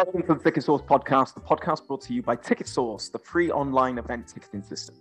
Welcome to the Ticket Source podcast, the podcast brought to you by Ticket Source, the free online event ticketing system.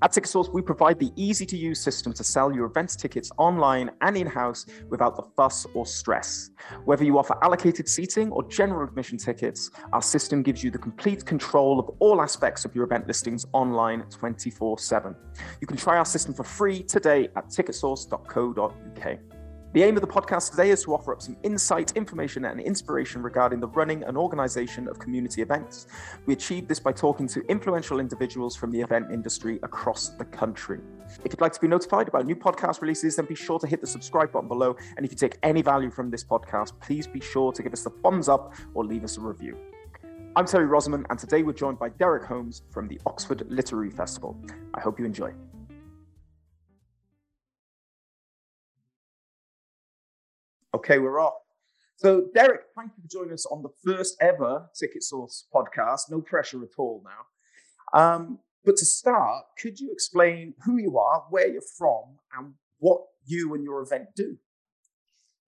At Ticket Source, we provide the easy to use system to sell your events tickets online and in house without the fuss or stress. Whether you offer allocated seating or general admission tickets, our system gives you the complete control of all aspects of your event listings online 24 7. You can try our system for free today at ticketsource.co.uk. The aim of the podcast today is to offer up some insight, information, and inspiration regarding the running and organisation of community events. We achieve this by talking to influential individuals from the event industry across the country. If you'd like to be notified about new podcast releases, then be sure to hit the subscribe button below. And if you take any value from this podcast, please be sure to give us the thumbs up or leave us a review. I'm Terry Rosamond, and today we're joined by Derek Holmes from the Oxford Literary Festival. I hope you enjoy. Okay, we're off. So, Derek, thank you for joining us on the first ever Ticket Source podcast. No pressure at all now. Um, but to start, could you explain who you are, where you're from, and what you and your event do?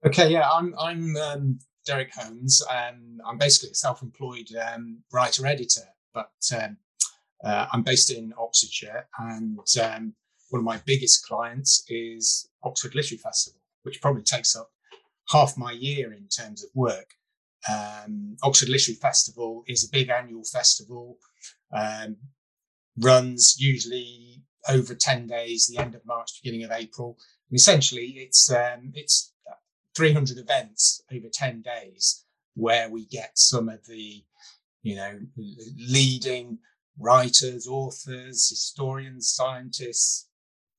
Okay, yeah, I'm I'm um, Derek Holmes, and I'm basically a self-employed um, writer editor, but um, uh, I'm based in Oxfordshire, and um, one of my biggest clients is Oxford Literary Festival, which probably takes up half my year in terms of work. Um, Oxford Literary Festival is a big annual festival, um, runs usually over 10 days, the end of March, beginning of April. And essentially, it's, um, it's 300 events over 10 days where we get some of the, you know, leading writers, authors, historians, scientists,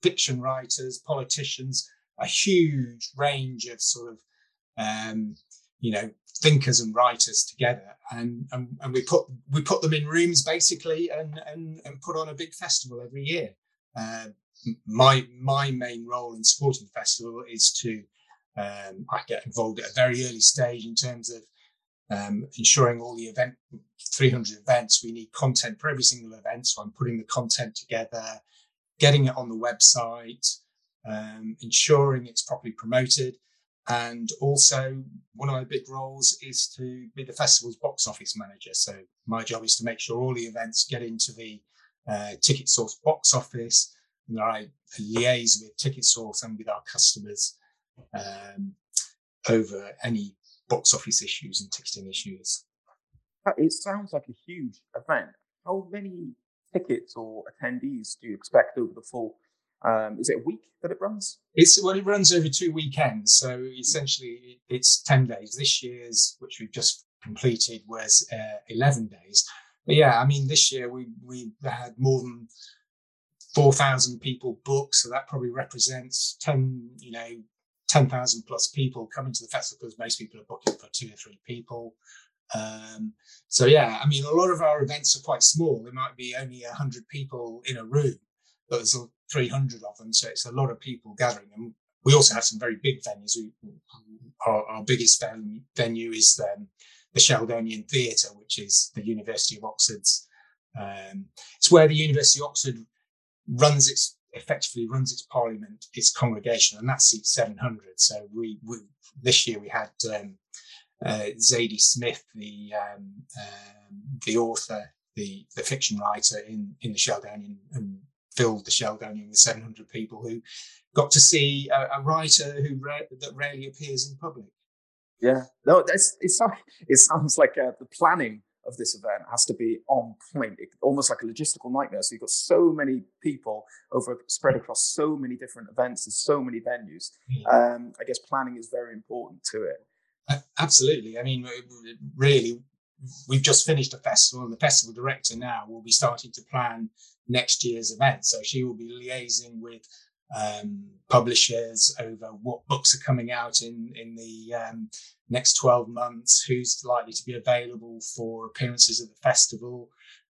fiction writers, politicians, a huge range of sort of um, you know, thinkers and writers together, and, and and we put we put them in rooms basically, and and and put on a big festival every year. Uh, my my main role in supporting the festival is to um, I get involved at a very early stage in terms of um, ensuring all the event 300 events we need content for every single event so i'm putting the content together getting it on the website um, ensuring it's properly promoted and also, one of my big roles is to be the festival's box office manager. So, my job is to make sure all the events get into the uh, Ticket Source box office, and I liaise with Ticket Source and with our customers um, over any box office issues and ticketing issues. It sounds like a huge event. How many tickets or attendees do you expect over the full um, is it a week that it runs? It's well, it runs over two weekends, so essentially it's ten days. This year's, which we've just completed, was uh, eleven days. But yeah, I mean, this year we we had more than four thousand people booked, so that probably represents ten, you know, ten thousand plus people coming to the festival because most people are booking for two or three people. Um, so yeah, I mean, a lot of our events are quite small. There might be only hundred people in a room, but there's 300 of them. So it's a lot of people gathering. And we also have some very big venues. We, our, our, biggest venue is um, the Sheldonian Theatre, which is the University of Oxford's. Um, it's where the University of Oxford runs its effectively runs its parliament, its congregation, and that seats 700. So we, we this year we had um, uh, Zadie Smith, the um, um, the author, the the fiction writer in in the Sheldonian, and filled the Sheldonian with 700 people who got to see a, a writer who ra- that rarely appears in public. Yeah, no, that's it. Sounds, it sounds like uh, the planning of this event has to be on point, it, almost like a logistical nightmare. So you've got so many people over spread across so many different events and so many venues. Mm. Um, I guess planning is very important to it. Uh, absolutely. I mean, really, we've just finished a festival, and the festival director now will be starting to plan next year's event. So she will be liaising with um, publishers over what books are coming out in in the um, next 12 months, who's likely to be available for appearances at the festival,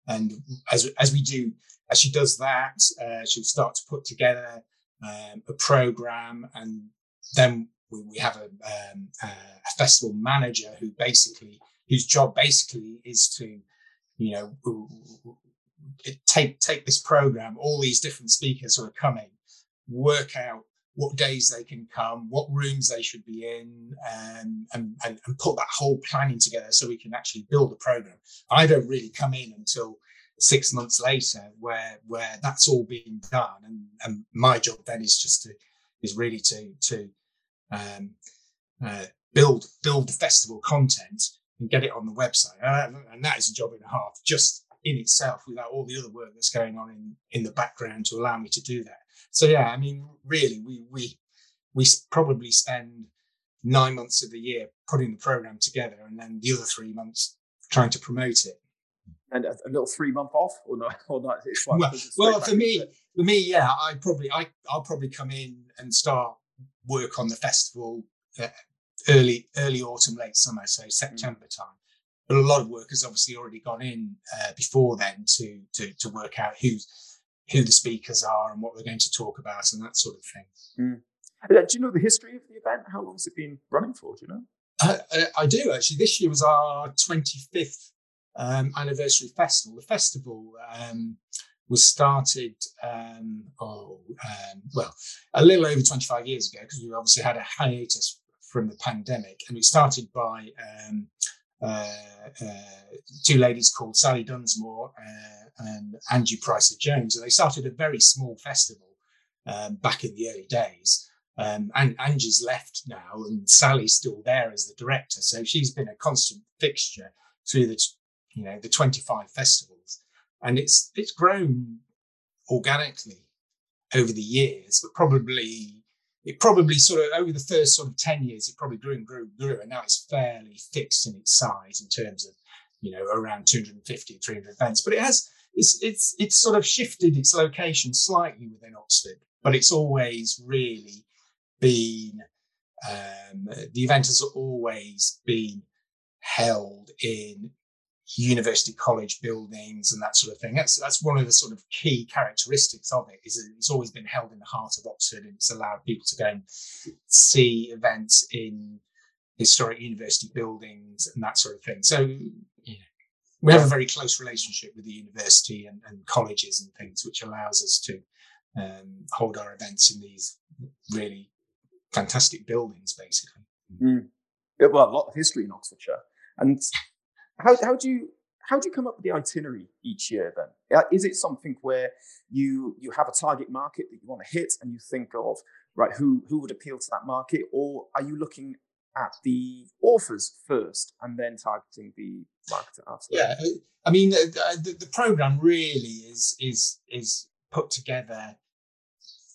and as as we do, as she does that, uh, she'll start to put together um, a program, and then we, we have a, um, a festival manager who basically whose job basically is to you know take take this program, all these different speakers who are coming, work out what days they can come, what rooms they should be in, and, and, and put that whole planning together so we can actually build a program. I don't really come in until six months later where where that's all being done and, and my job then is just to is really to to um, uh, build build the festival content and get it on the website. And, that is a job and a half just in itself without all the other work that's going on in in the background to allow me to do that. So yeah i mean really we we we probably spend nine months of the year putting the program together and then the other three months trying to promote it. And a, a little three month off or not or not? It's well, well for me for me yeah i probably i i'll probably come in and start work on the festival uh, early early autumn late summer so september mm. time but a lot of work has obviously already gone in uh, before then to, to to work out who's who the speakers are and what we're going to talk about and that sort of thing mm. Uh, do you know the history of the event how long has it been running for do you know I, I do actually. This year was our 25th um, anniversary festival. The festival um, was started, um, oh, um, well, a little over 25 years ago, because we obviously had a hiatus from the pandemic. And it started by um, uh, uh, two ladies called Sally Dunsmore uh, and Angie Prysor-Jones. And they started a very small festival um, back in the early days. Um, and Angie's left now, and Sally's still there as the director. So she's been a constant fixture through the you know the 25 festivals and it's it's grown organically over the years but probably it probably sort of over the first sort of 10 years it probably grew and grew and grew and now it's fairly fixed in its size in terms of you know around 250 300 events. But it has it's it's it's sort of shifted its location slightly within oxford but it's always really been um, the event has always been held in university college buildings and that sort of thing. That's that's one of the sort of key characteristics of it. Is it's always been held in the heart of Oxford and it's allowed people to go and see events in historic university buildings and that sort of thing. So we have a very close relationship with the university and, and colleges and things, which allows us to um, hold our events in these really fantastic buildings, basically. Mm. Well, a lot of history in Oxfordshire. And how, how do you how do you come up with the itinerary each year then? Uh, is it something where you you have a target market that you want to hit and you think of right who who would appeal to that market? Or are you looking at the authors first and then targeting the market after yeah i mean uh, the, the program really is is is put together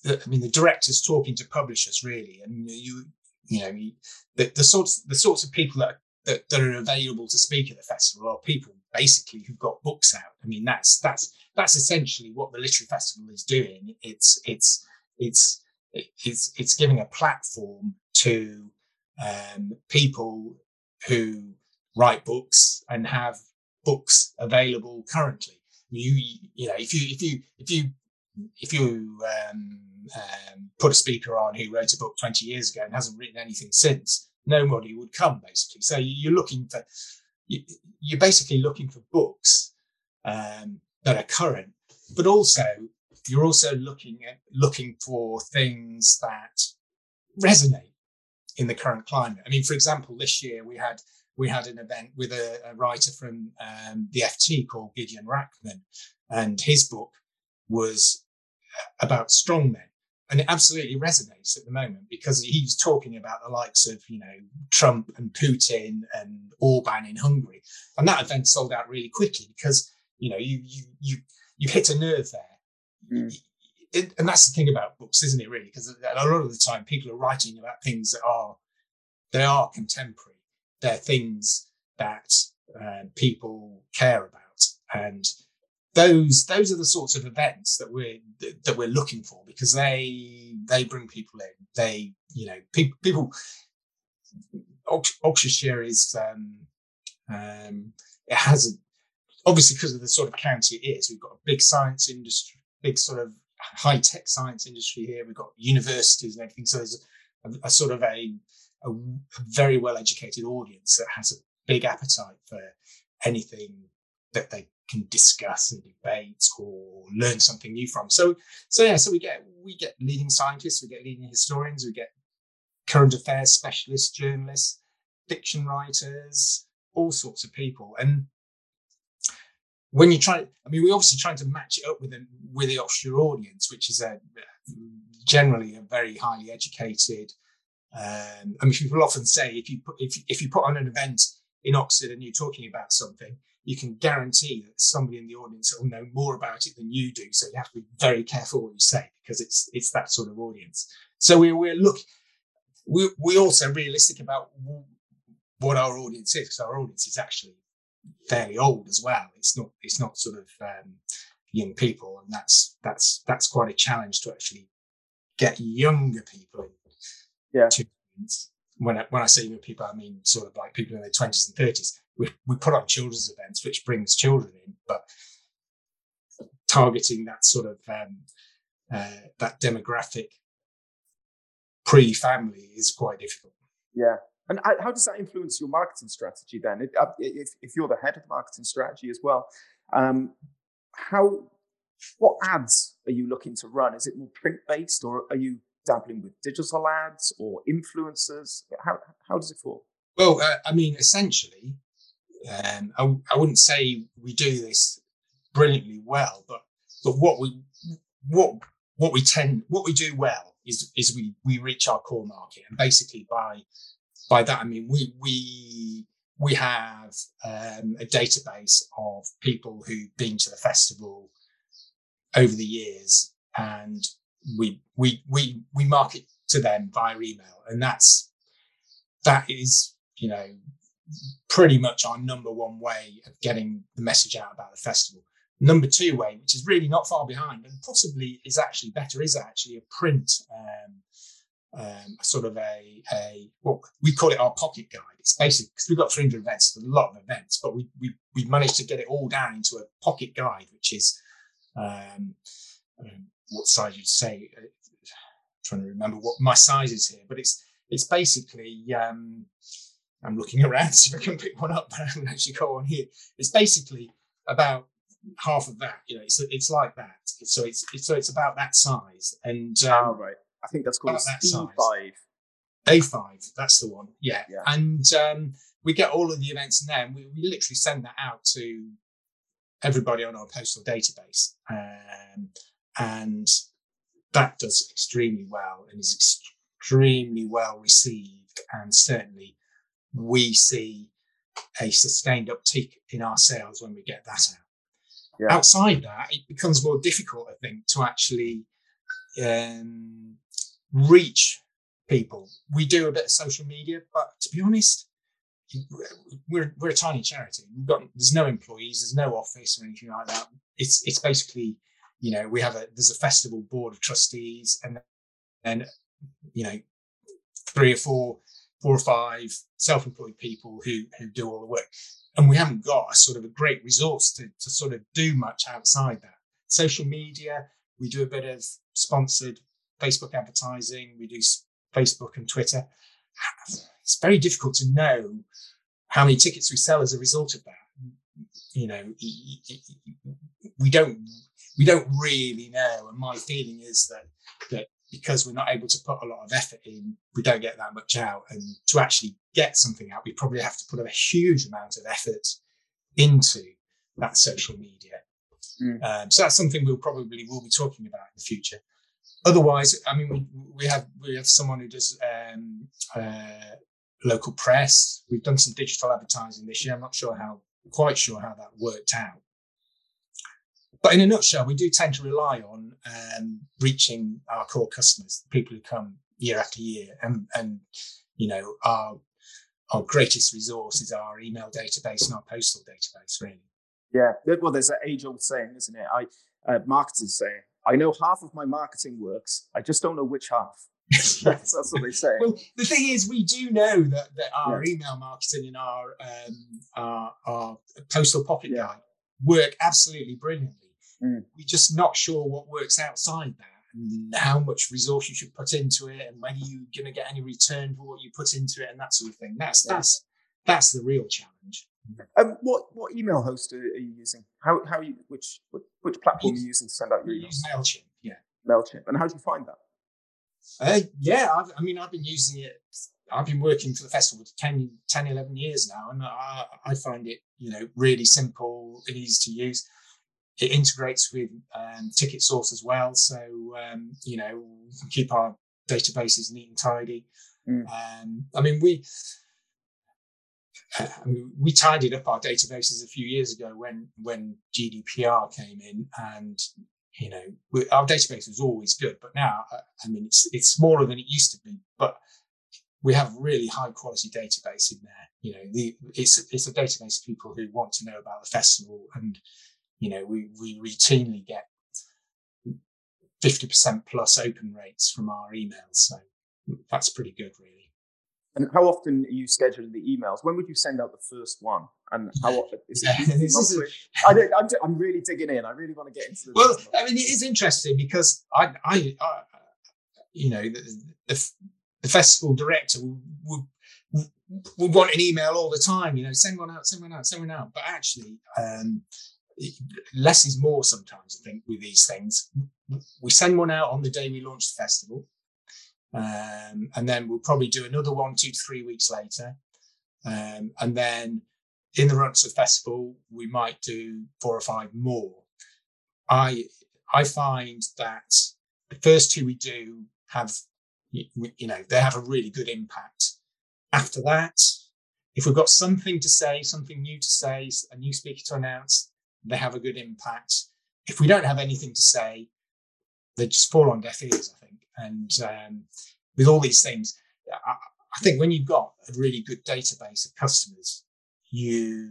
i mean the directors talking to publishers really and you you know the, the sorts the sorts of people that that, that are available to speak at the festival are people basically who've got books out. I mean, that's that's that's essentially what the literary festival is doing. It's it's it's it's it's giving a platform to um, people who write books and have books available currently. You you know if you if you if you if you um, um, put a speaker on who wrote a book 20 years ago and hasn't written anything since, nobody would come basically. So you're looking for, you're basically looking for books um, that are current, but also you're also looking at looking for things that resonate in the current climate. I mean, for example, this year we had we had an event with a, a writer from um, the FT called Gideon Rachman, and his book was about strongmen and it absolutely resonates at the moment because he's talking about the likes of you know Trump and Putin and Orban in Hungary, and that event sold out really quickly because you know you you you you hit a nerve there. Mm. It, and that's the thing about books, isn't it? Really, because a lot of the time people are writing about things that are they are contemporary. They're things that uh, people care about, and those those are the sorts of events that we're that we're looking for because they they bring people in. They you know pe- people. Oxfordshire is um, um, it has a, obviously because of the sort of county it is. We've got a big science industry, big sort of high tech science industry here. We've got universities and everything. So there's a, a sort of a, a, very well educated audience that has a big appetite for anything that they can discuss and debate or learn something new from. So, so yeah, so we get we get leading scientists, we get leading historians, we get current affairs specialists, journalists, fiction writers, all sorts of people. And when you try, I mean, we're obviously trying to match it up with the with the Oxfordshire audience, which is a generally a very highly educated. Um, I mean, people often say if you put if if you put on an event in Oxford and you're talking about something, you can guarantee that somebody in the audience will know more about it than you do. So you have to be very careful what you say because it's it's that sort of audience. So we, we're look we we also realistic about what our audience is because our audience is actually fairly old as well. It's not it's not sort of um, young people, and that's that's that's quite a challenge to actually get younger people. Yeah. When I, when I say young people, I mean sort of like people in their twenties and thirties we, we put on children's events, which brings children in, but targeting that sort of um, uh, that demographic pre-family is quite difficult. Yeah. And how does that influence your marketing strategy then? Uh, if, if you're the head of the marketing strategy as well, um, how what ads are you looking to run? Is it more print based, or are you dabbling with digital ads or influencers? How how does it fall? Well, uh, I mean, essentially, um, I, I wouldn't say we do this brilliantly well, but but what we what what we tend what we do well is is we we reach our core market, and basically by by that I mean we we we have um, a database of people who've been to the festival over the years, and we we we we market to them via email, and that's that is you know pretty much our number one way of getting the message out about the festival. Number two way, which is really not far behind and possibly is actually better, is actually a print, um, um, sort of a, a well, we call it our pocket guide. It's basically because we've got 300 events, a lot of events, but we, we, we managed to get it all down into a pocket guide, which is um, um what size you'd say. I'm uh, trying to remember what my size is here, but it's it's basically um, I'm looking around so I can pick one up, but I haven't actually got one here. It's basically about half of that. You know, it's it's like that. So it's, it's so it's about that size. And um, oh, right, I think that's called a C5. A5, that's the one. Yeah, yeah. and um, we get all of the events in there, and we, we literally send that out to everybody on our postal database, um, and that does extremely well and is extremely well received, and certainly we see a sustained uptick in our sales when we get that out. Yeah. Outside that, it becomes more difficult, I think, to actually um, reach people. We do a bit of social media, but to be honest, we're we're a tiny charity. We've got there's no employees, there's no office or anything like that. It's it's basically, you know, we have a there's a festival board of trustees and and you know three or four four or five self-employed people who who do all the work. And we haven't got a sort of a great resource to, to sort of do much outside that. Social media we do a bit of sponsored facebook advertising we do facebook and twitter. It's very difficult to know how many tickets we sell as a result of that. You know we don't we don't really know and my feeling is that that because we're not able to put a lot of effort in, we don't get that much out. And to actually get something out, we probably have to put a huge amount of effort into that social media. Mm. Um, so that's something we'll probably will be talking about in the future. Otherwise, I mean, we, we have we have someone who does um, uh, local press. We've done some digital advertising this year. I'm not sure how quite sure how that worked out but in a nutshell, we do tend to rely on um, reaching our core customers, the people who come year after year, and and you know our our greatest resource is our email database and our postal database, really. Yeah, well, there's an age-old saying, isn't it? I uh, marketers say, "I know half of my marketing works. I just don't know which half." that's, that's, what they say. Well, the thing is, we do know that, that our yeah. email marketing and our um, our, our postal pocket yeah. guide work absolutely brilliantly. Mm. We're just not sure what works outside that and how much resource you should put into it and whether you're going to get any return for what you put into it and that sort of thing. That's yeah. that's that's the real challenge. Um, what what email host are, you using? How how you which which platform are you using to send out your emails? Use Mailchimp, yeah. Mailchimp, and how do you find that? Uh, yeah, I've, i mean, I've been using it. I've been working for the festival for 10, 10 11 years now, and I, I find it, you know, really simple and easy to use. It integrates with um, Ticket Source as well, so um, you know, we can keep our databases neat and tidy. Mm. Um, I mean, we I mean, we tidied up our databases a few years ago when when GDPR came in, and you know we, our database was always good, but now uh, I mean it's it's smaller than it used to be, but we have really high quality database in there. You know, the, it's it's a database of people who want to know about the festival, and you know we we routinely get fifty percent plus open rates from our emails, so that's pretty good, really. And how often are you scheduling the emails? When would you send out the first one? And how often is it? I am I'm really digging in. I really want to get into. Well, I mean, it is interesting because I, I, I you know, the, the, the, festival director would, would want an email all the time. You know, send one out, send one out, send one out. But actually, um, less is more sometimes. I think with these things, we send one out on the day we launch the festival. Um, and then we'll probably do another one, two to three weeks later. Um, and then in the run to the festival, we might do four or five more. I I find that the first two we do have, you know, they have a really good impact. After that, if we've got something to say, something new to say, a new speaker to announce, they have a good impact. If we don't have anything to say, they just fall on deaf ears, I think. And um, with all these things, I, I, think when you've got a really good database of customers, you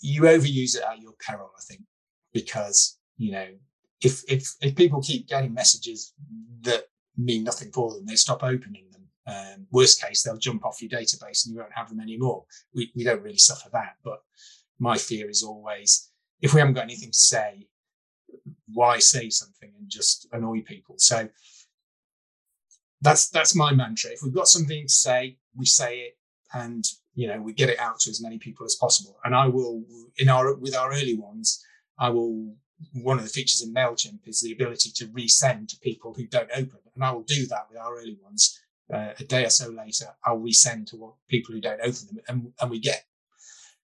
you overuse it at your peril. I think because you know if if if people keep getting messages that mean nothing for them, they stop opening them. Um, worst case, they'll jump off your database and you won't have them anymore. We we don't really suffer that, but my fear is always if we haven't got anything to say, why say something and just annoy people? So that's that's my mantra. If we've got something to say, we say it, and you know we get it out to as many people as possible. And I will, in our with our early ones, I will. One of the features in Mailchimp is the ability to resend to people who don't open, and I will do that with our early ones. Uh, a day or so later, I'll resend to what, people who don't open them, and, and we get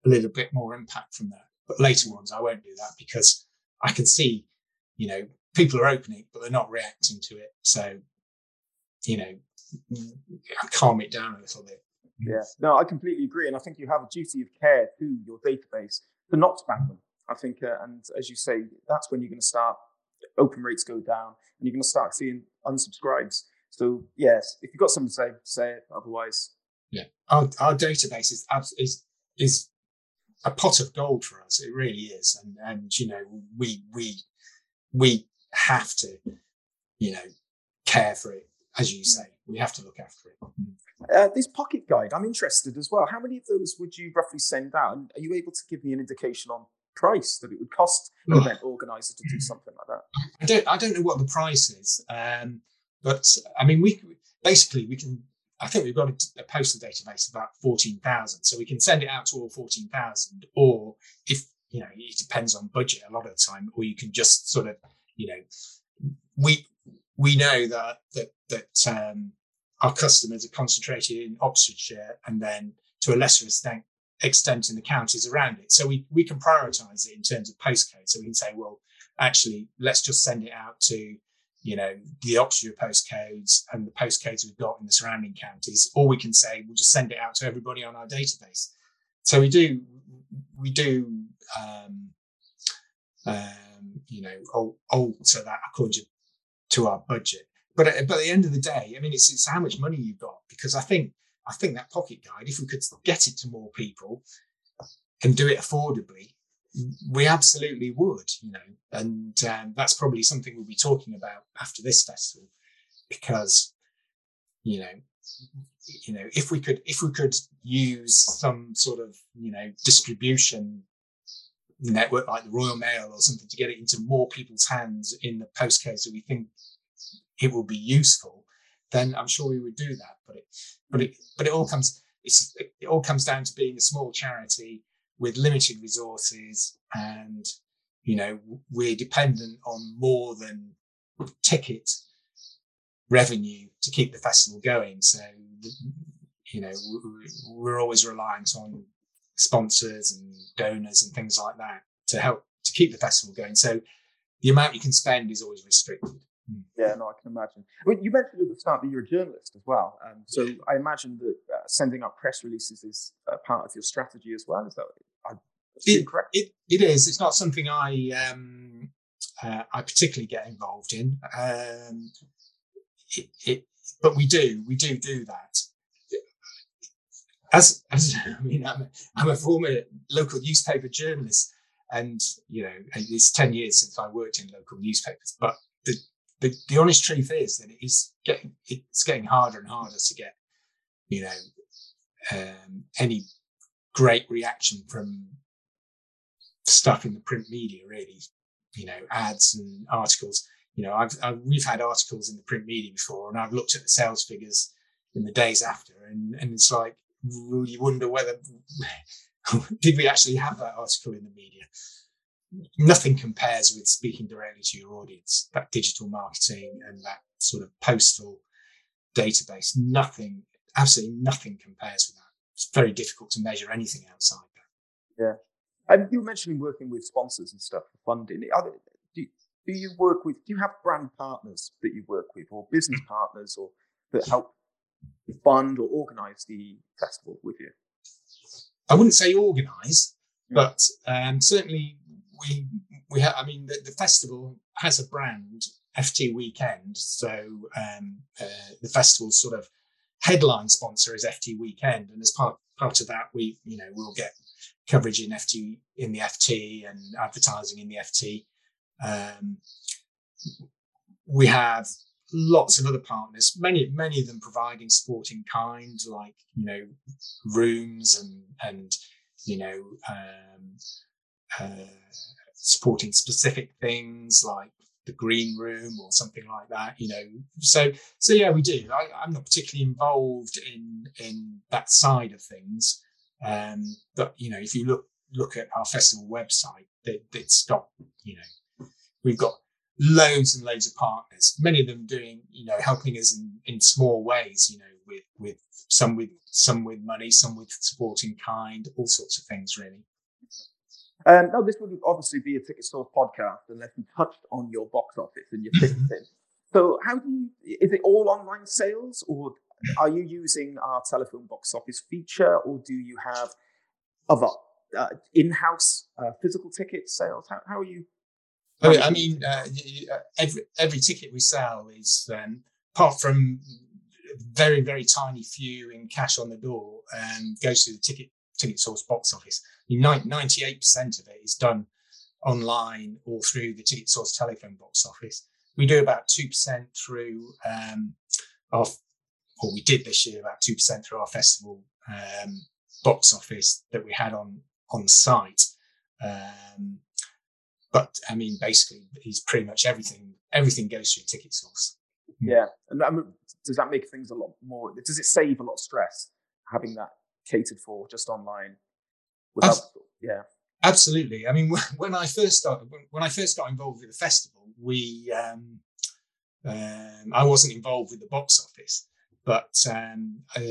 a little bit more impact from that. But later ones, I won't do that because I can see, you know, people are opening, but they're not reacting to it. So, you know, calm it down a little bit. Yeah, no, I completely agree. And I think you have a duty of care to your database to not spam them. I think, uh, and as you say, that's when you're going to start open rates go down and you're going to start seeing unsubscribes. So yes, if you've got something to say, say it. Otherwise, yeah, our, our database is is is a pot of gold for us. It really is, and and you know we we we have to you know care for it as you say. We have to look after it. Uh, this pocket guide, I'm interested as well. How many of those would you roughly send out? And are you able to give me an indication on price that it would cost an event organizer to do something like that? I don't. I don't know what the price is, um, but I mean, we basically we can I think we've got a, postal database of about 14,000. So we can send it out to all 14,000 or if, you know, it depends on budget a lot of the time, or you can just sort of, you know, we, we know that, that, that, um, our customers are concentrated in Oxfordshire and then to a lesser extent, extent in the counties around it. So we, we can prioritize it in terms of postcode. So we can say, well, actually, let's just send it out to you know, the Oxfordshire postcodes and the postcodes we've got in the surrounding counties, or we can say we'll just send it out to everybody on our database. So we do, we do, um, um, you know, alter that according to, our budget. But at, but at the end of the day, I mean, it's, it's how much money you've got because I think I think that pocket guide, if we could get it to more people and do it affordably, we absolutely would, you know, and um, that's probably something we'll be talking about after this festival, because, you know, you know, if we could, if we could use some sort of, you know, distribution network like the Royal Mail or something to get it into more people's hands in the postcodes that we think it will be useful, then I'm sure we would do that. But it, but it, but it all comes. it's it all comes down to being a small charity with limited resources, and you know we're dependent on more than ticket revenue to keep the festival going. So you know we're always reliant on sponsors and donors and things like that to help to keep the festival going. So the amount you can spend is always restricted. Hmm. Yeah, no, I can imagine. Well, you mentioned at the start that you're a journalist as well, um, so I imagine that uh, sending out press releases is uh, part of your strategy as well. Is that it. It, it is. It's not something I um, uh, I particularly get involved in. Um, it, it, but we do, we do do that. As, as I mean, I'm a, I'm a former local newspaper journalist, and you know, it's ten years since I worked in local newspapers. But the the, the honest truth is that it is getting it's getting harder and harder to get, you know, um, any great reaction from stuff in the print media. Really, you know, ads and articles. You know, I've, I've we've had articles in the print media before, and I've looked at the sales figures in the days after, and and it's like you wonder whether did we actually have that article in the media nothing compares with speaking directly to your audience that digital marketing and that sort of postal database nothing absolutely nothing compares with that it's very difficult to measure anything outside that yeah and you were mentioning working with sponsors and stuff for funding there, do, do you work with do you have brand partners that you work with or business partners or that help fund or organize the festival with you? I wouldn't say organize, mm. but um, certainly we we have. I mean, the, the, festival has a brand, FT Weekend. So um, uh, the festival's sort of headline sponsor is FT Weekend, and as part part of that, we you know we'll get coverage in FT in the FT and advertising in the FT. Um, we have lots of other partners, many many of them providing sporting kind, like you know rooms and and you know um, uh, supporting specific things like the green room or something like that. You know, so so yeah, we do. I, am not particularly involved in in that side of things, um, but you know, if you look look at our festival website, it, it's got you know we've got loads and loads of partners, many of them doing, you know, helping us in, in small ways, you know, with, with some with some with money, some with supporting kind, all sorts of things really. Um, now, this would obviously be a Ticket Source podcast unless we touched on your box office and your ticketing. so, how do you? Is it all online sales, or are you using our telephone box office feature, or do you have other uh, in-house uh, physical ticket sales? How, how are you I mean, uh, uh, every every ticket we sell is, um, apart from very very tiny few in cash on the door, um, goes through the ticket ticket source box office. Ninety eight percent of it is done online or through the ticket source telephone box office. We do about two percent through um, our, or we did this year about two percent through our festival um, box office that we had on on site. Um, but I mean, basically, he's pretty much everything. Everything goes through ticket source. Yeah, and I mean, does that make things a lot more? Does it save a lot of stress having that catered for just online? Without, yeah, absolutely. I mean, when I first started, when I first got involved with the festival, we, um, um, I wasn't involved with the box office, but um, uh,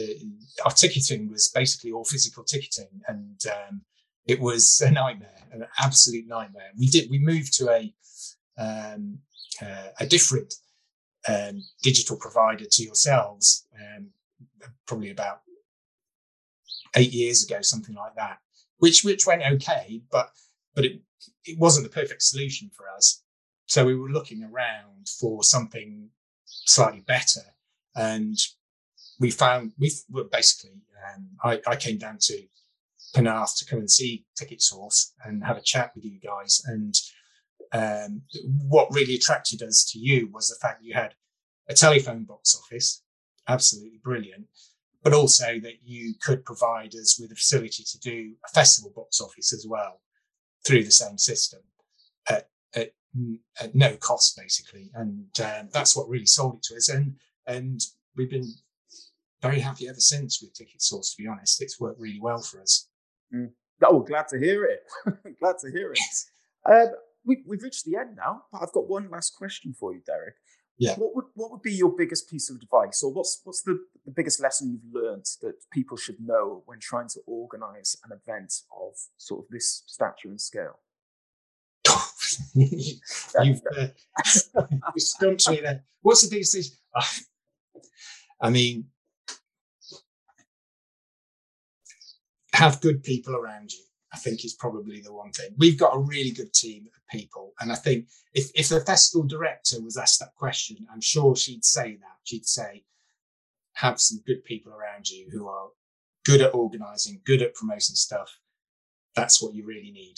our ticketing was basically all physical ticketing, and um, it was a nightmare, an absolute nightmare. We did we moved to a um, uh, a different um, digital provider to yourselves, um, probably about eight years ago, something like that, which which went okay, but but it it wasn't the perfect solution for us. So we were looking around for something slightly better, and we found we were basically. Um, I, I came down to Penarth to come and see Ticket Source and have a chat with you guys. And um, what really attracted us to you was the fact you had a telephone box office, absolutely brilliant, but also that you could provide us with a facility to do a festival box office as well through the same system at, at, at no cost, basically. And um, that's what really sold it to us. And and we've been very happy ever since with Ticket Source. To be honest, it's worked really well for us. Mm. Oh, glad to hear it. glad to hear it. Uh, we, we've reached the end now, but I've got one last question for you, Derek. Yeah. What would what would be your biggest piece of advice, or what's what's the, the biggest lesson you've learned that people should know when trying to organise an event of sort of this stature and scale? You've uh, stumped me there. What's the biggest? I mean, have good people around you. I think is probably the one thing. We've got a really good team of people. And I think if, if the festival director was asked that question, I'm sure she'd say that. She'd say, have some good people around you who are good at organizing, good at promoting stuff. That's what you really need.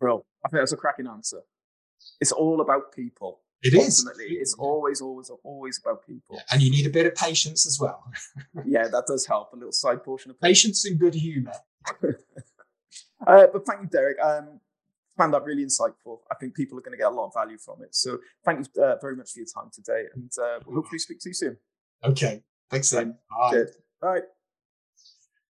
Bro, I think that's a cracking answer. It's all about people. It Ultimately, is. It's always, always, always about people. And you need a bit of patience as well. yeah, that does help. A little side portion of patience and good humor. Uh, but thank you, Derek. Um, found that really insightful. I think people are going to get a lot of value from it. So thank you uh, very much for your time today, and uh, we'll hopefully speak to you soon. Okay. Thanks, then. Bye. Bye.